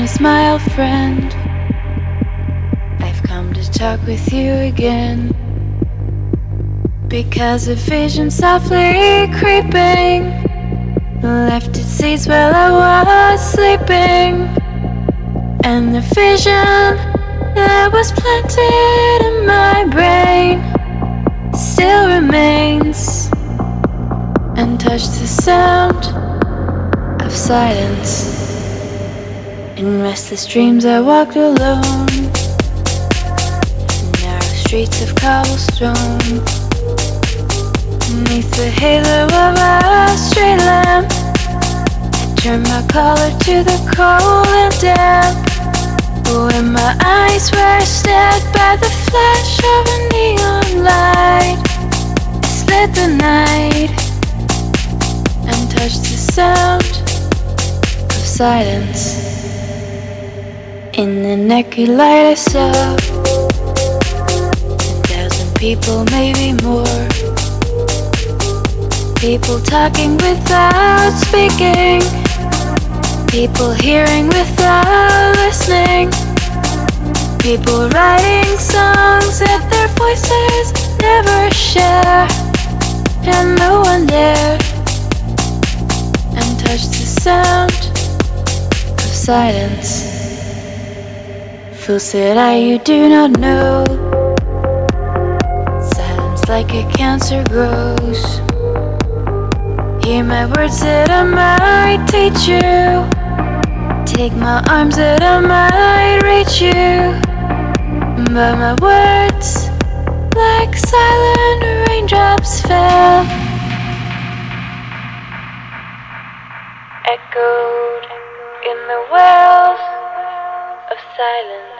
darkness, my old friend. I've come to talk with you again. Because a vision softly creeping left its seeds while I was sleeping. And the vision that was planted in my brain still remains and touched the sound of silence. In restless dreams, I walked alone, in narrow streets of cobblestone. Beneath the halo of a street lamp, I turned my collar to the cold and damp. When my eyes were stared by the flash of a neon light, I slid the night and touched the sound of silence. In the naked light, I saw a thousand people, maybe more. People talking without speaking. People hearing without listening. People writing songs that their voices never share. And no one dared and touched the sound of silence. Fool said I, you do not know. Silence like a cancer grows. Hear my words that I might teach you. Take my arms that I might reach you. But my words, like silent raindrops, fell. Echoed in the wells silence.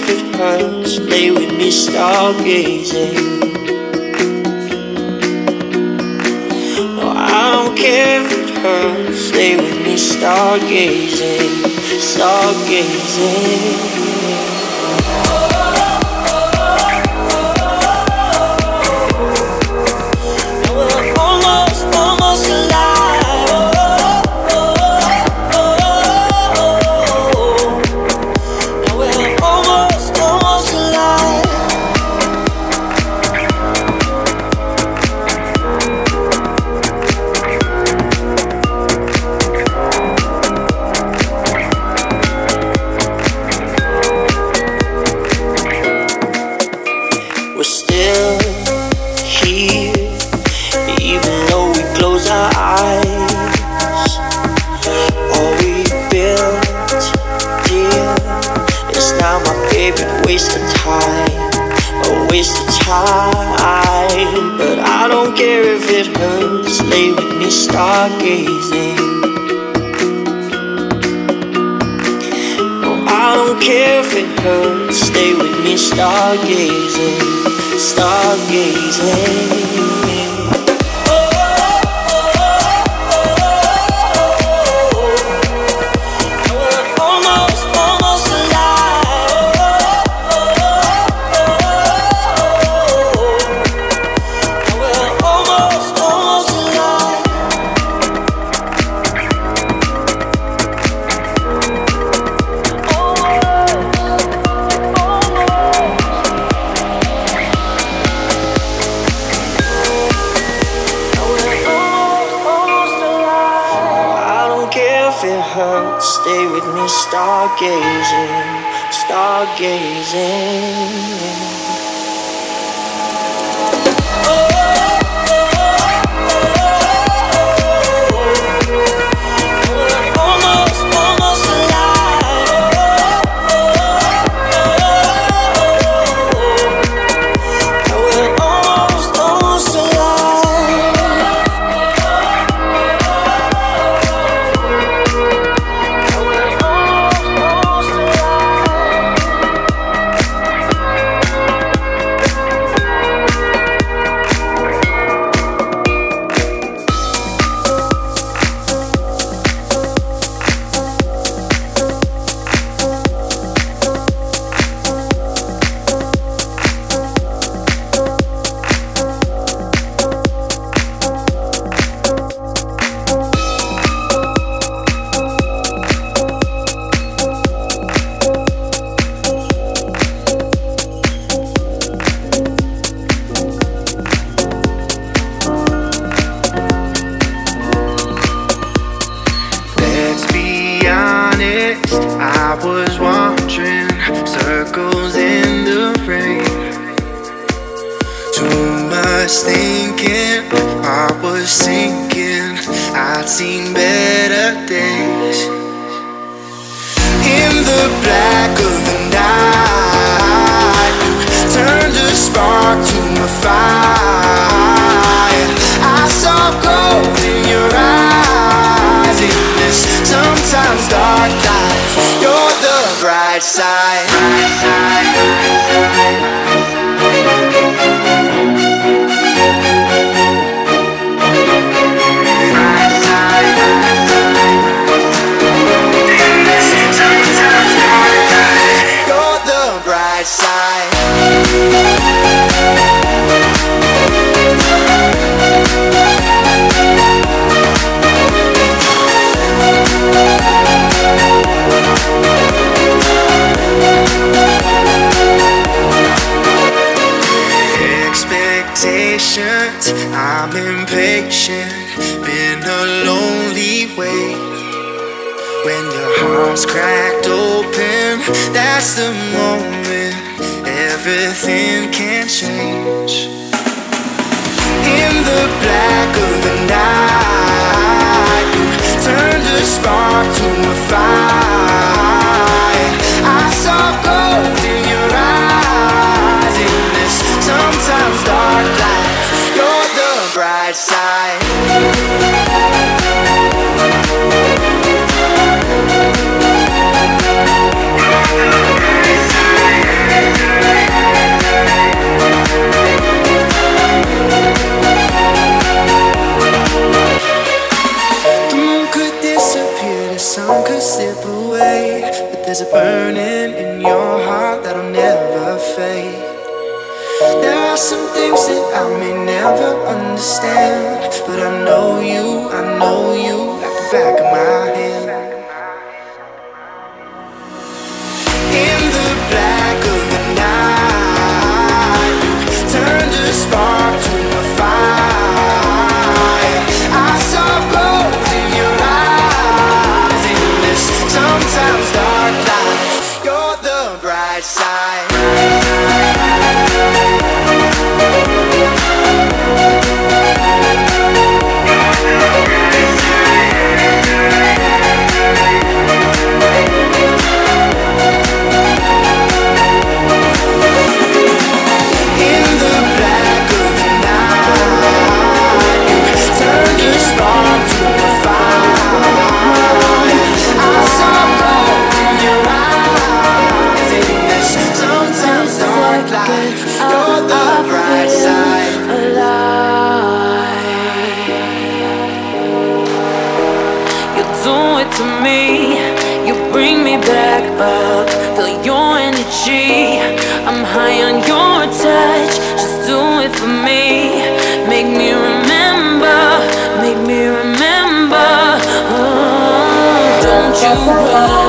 perfect house, lay with me stargazing. No, I don't care if it hurts, with me stargazing, stargazing. stargazing, stargazing. if it hurts, stay with me, stargazing, stargazing. Sometimes Make me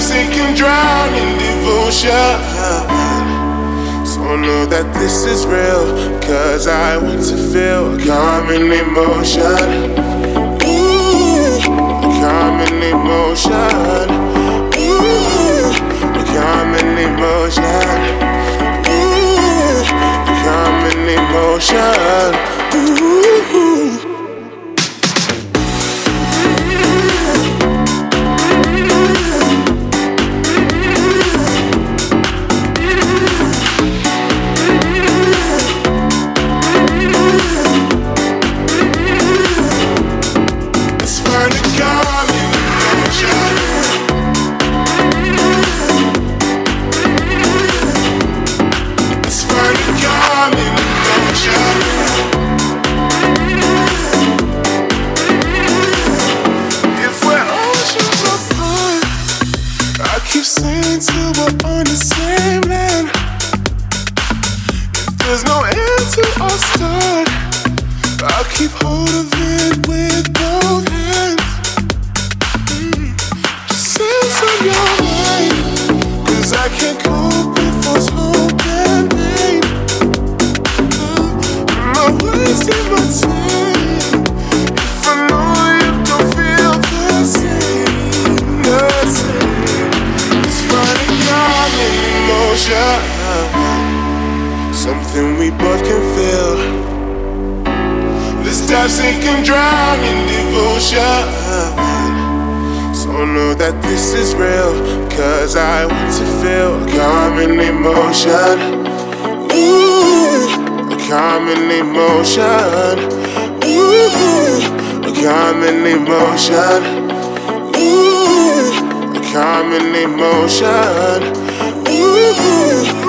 This time sinking, drown in devotion. So know that this is real, cause I want to feel a common emotion. Ooh, a common emotion. Ooh, a common emotion common emotion. Ooh. emotion. Ooh, a common emotion. Ooh, a common emotion. Ooh.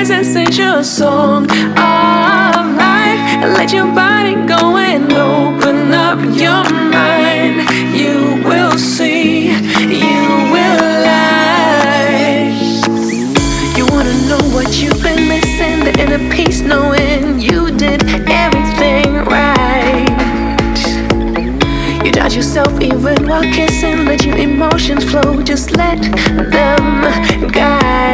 voice and sing your song of life. Let your body go and open up your mind. You will see, you will lie. You wanna know what you've been missing? The inner peace, knowing you did everything right. You doubt yourself even while kissing. Let your emotions flow, just let them guide.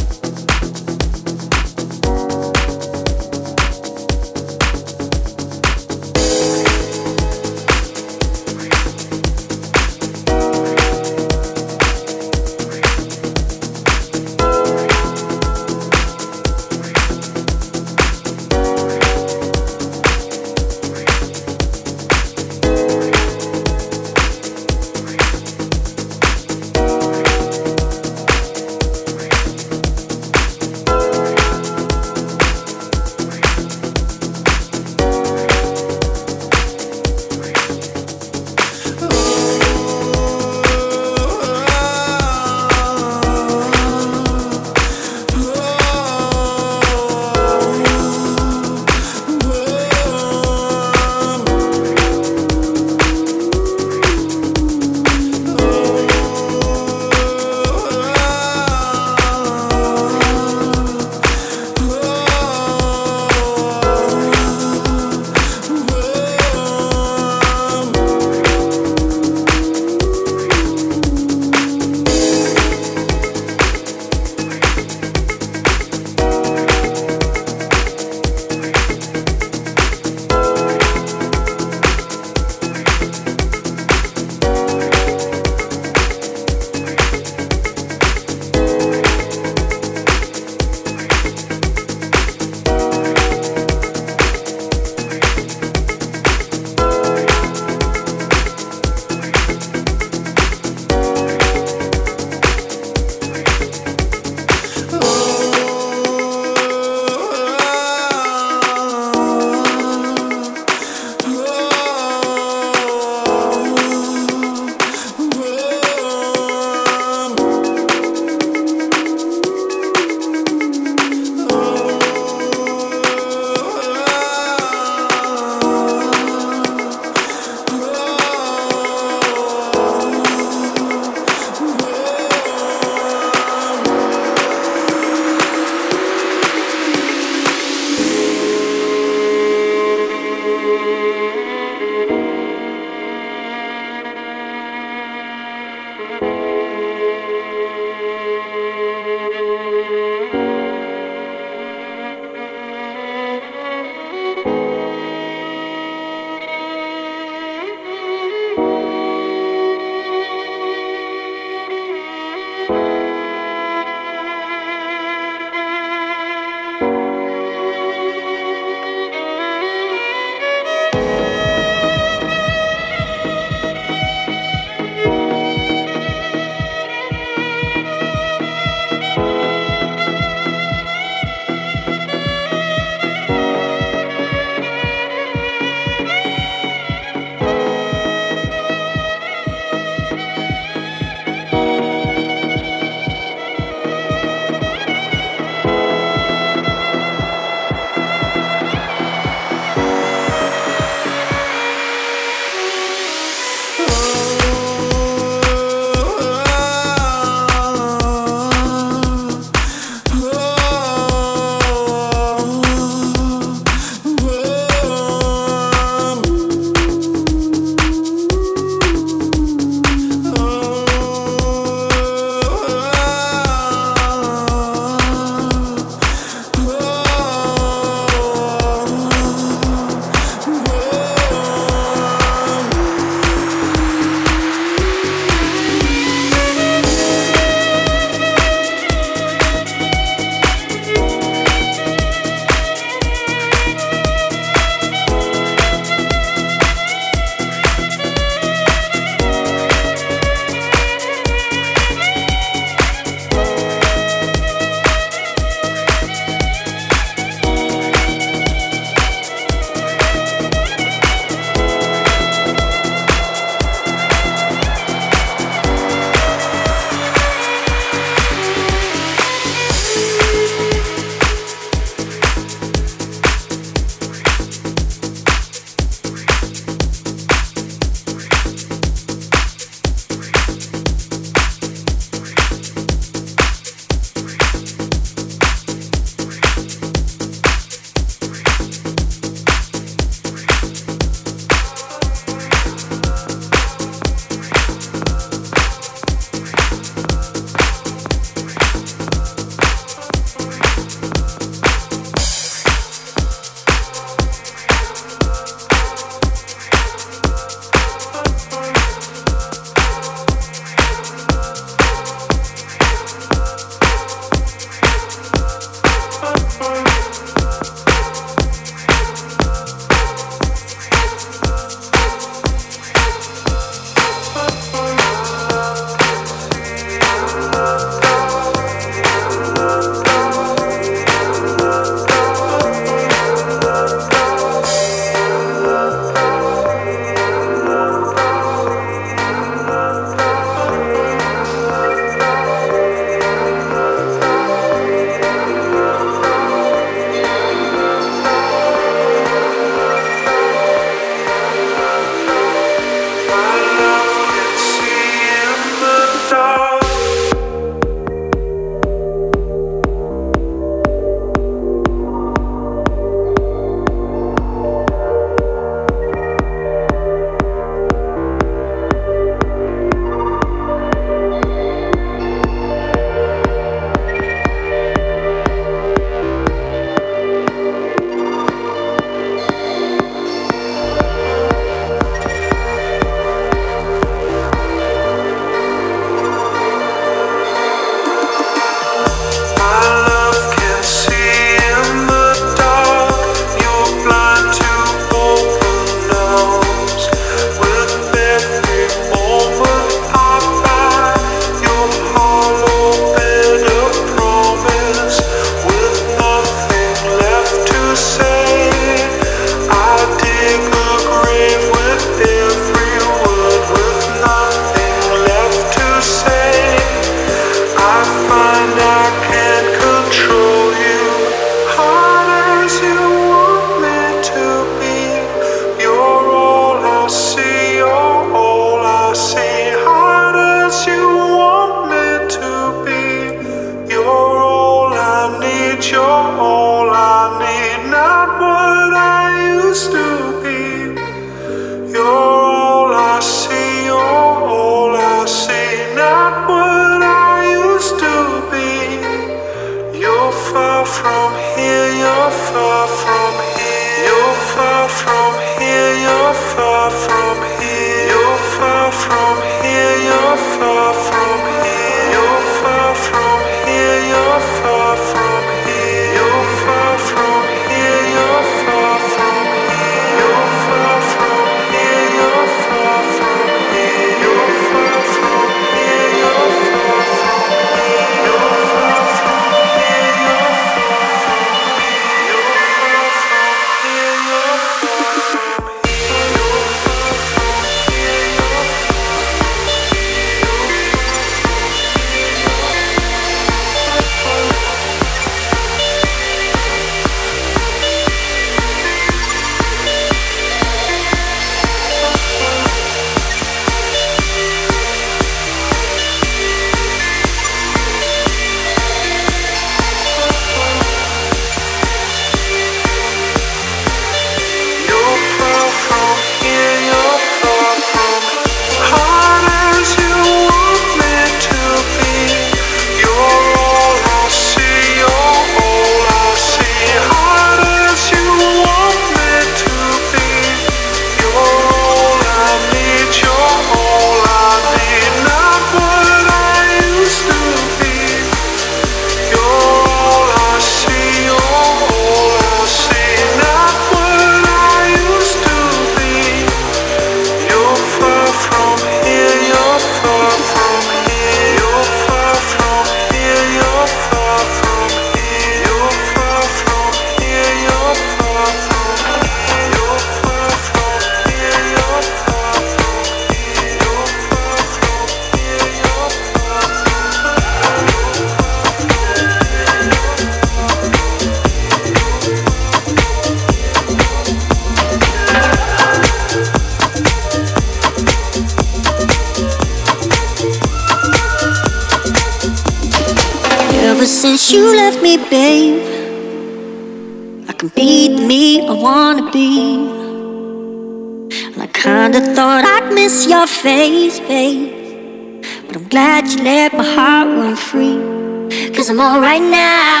Cause I'm alright now.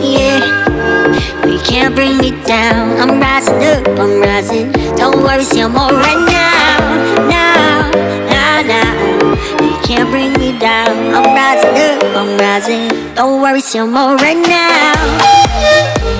Yeah. You can't bring me down. I'm rising up, I'm rising. Don't worry, see, I'm alright now. Now, now, now. You can't bring me down. I'm rising up, I'm rising. Don't worry, see, I'm alright now.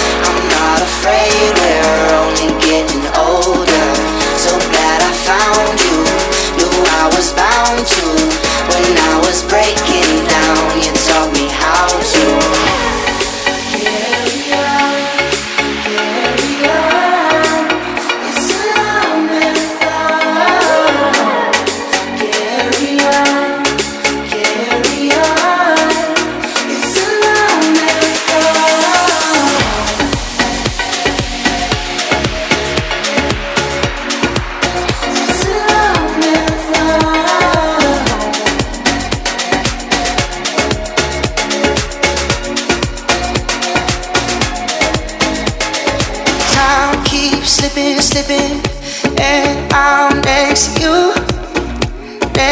Not afraid, we're only getting older. So glad I found you. Knew I was bound to. When I was breaking down, you taught me how to.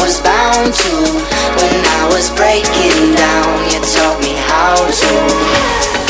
Was bound to. When I was breaking down, you taught me how to.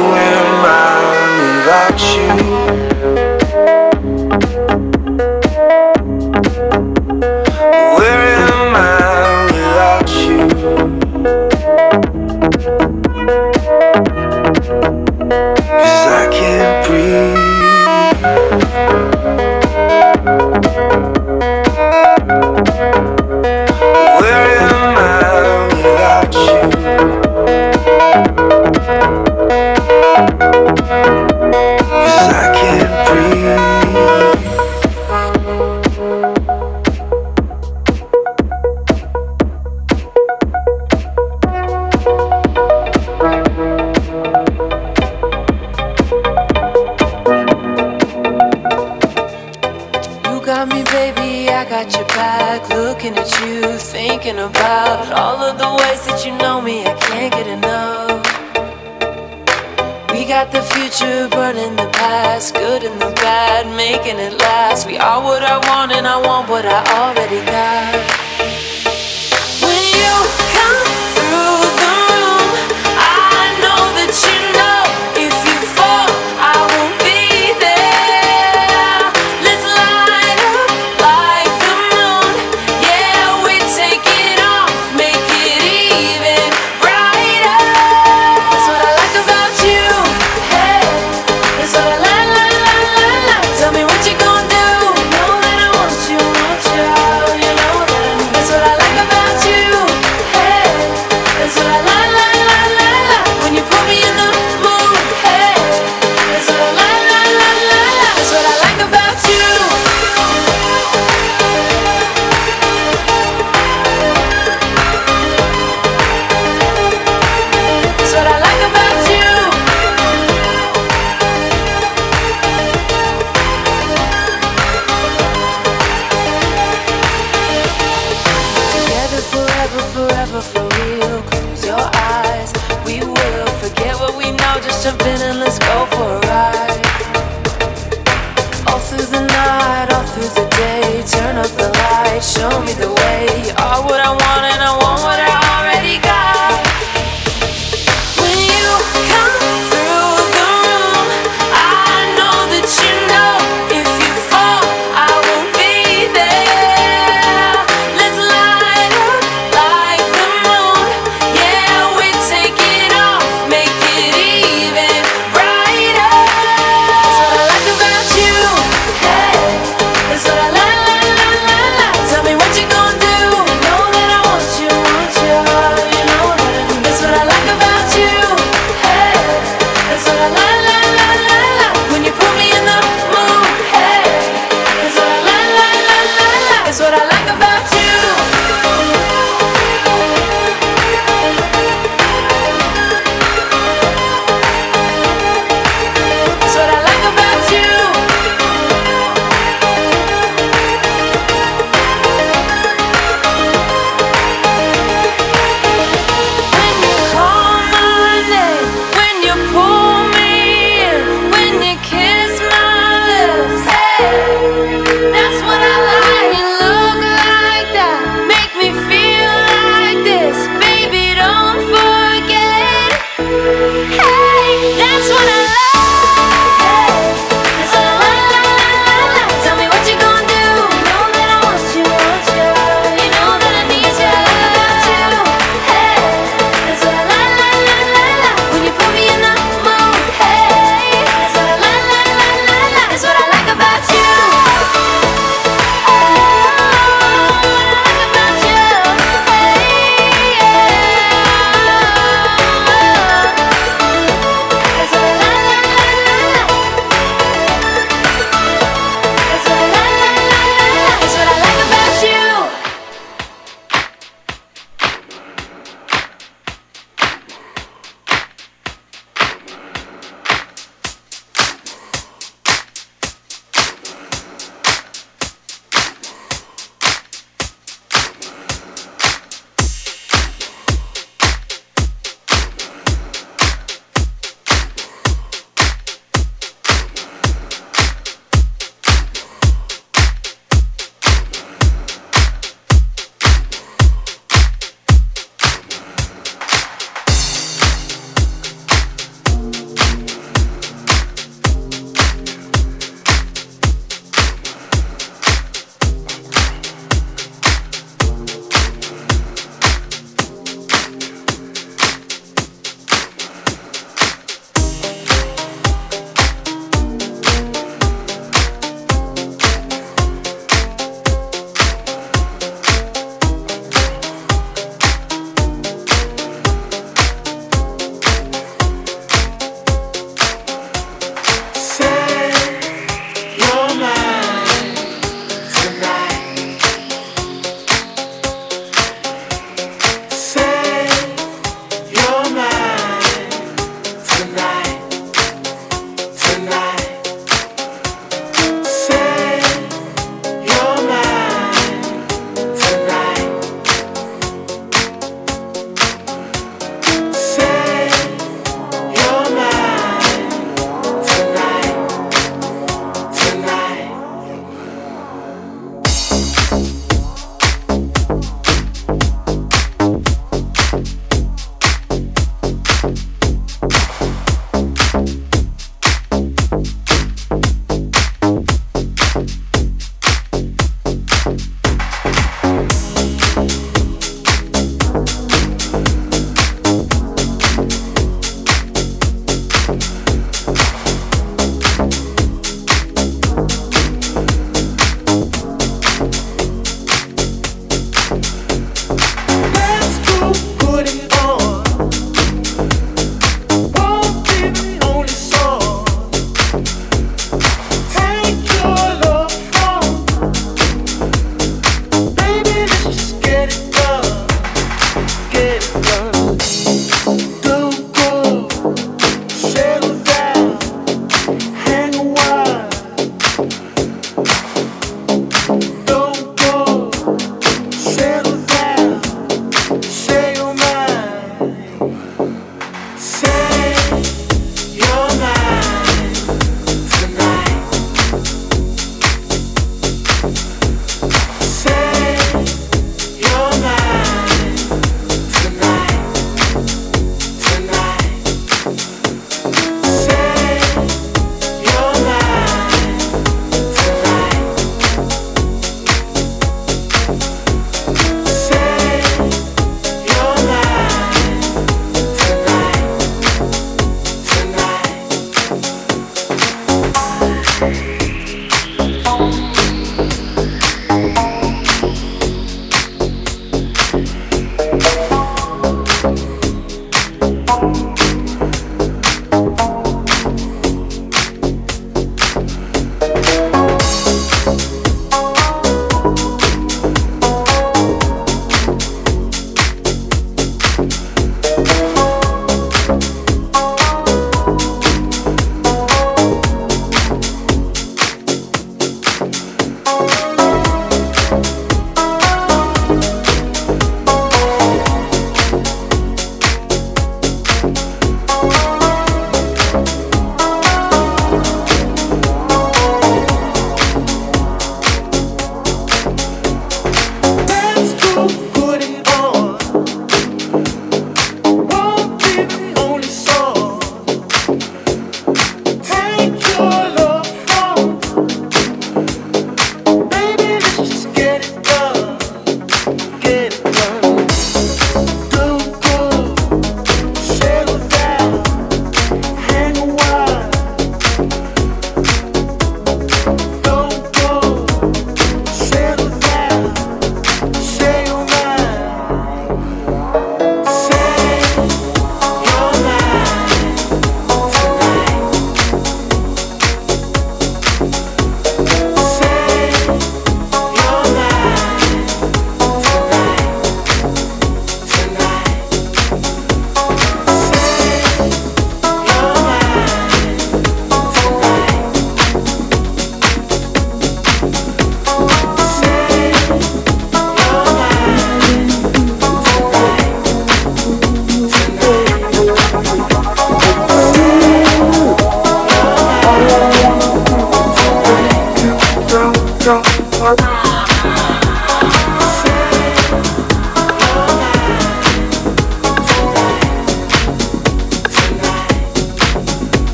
am I without you.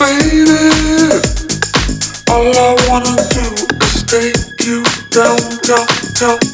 Baby, All I wanna do is take you down, down, down.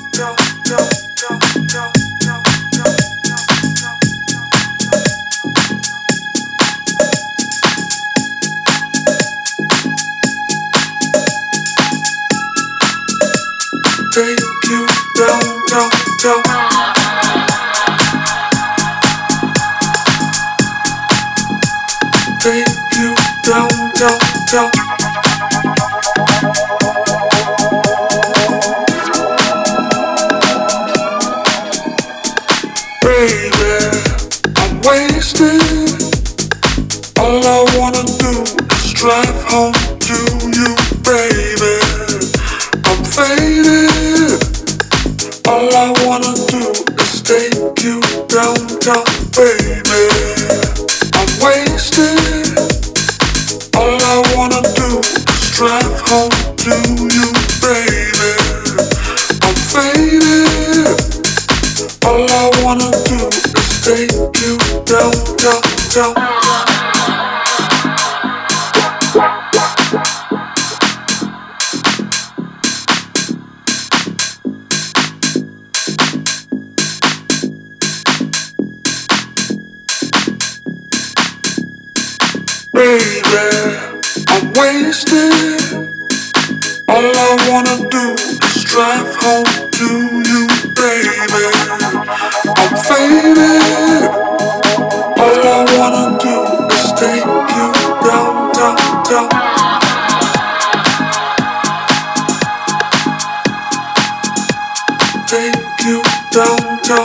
All I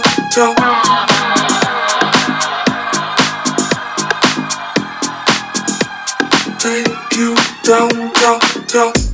wanna do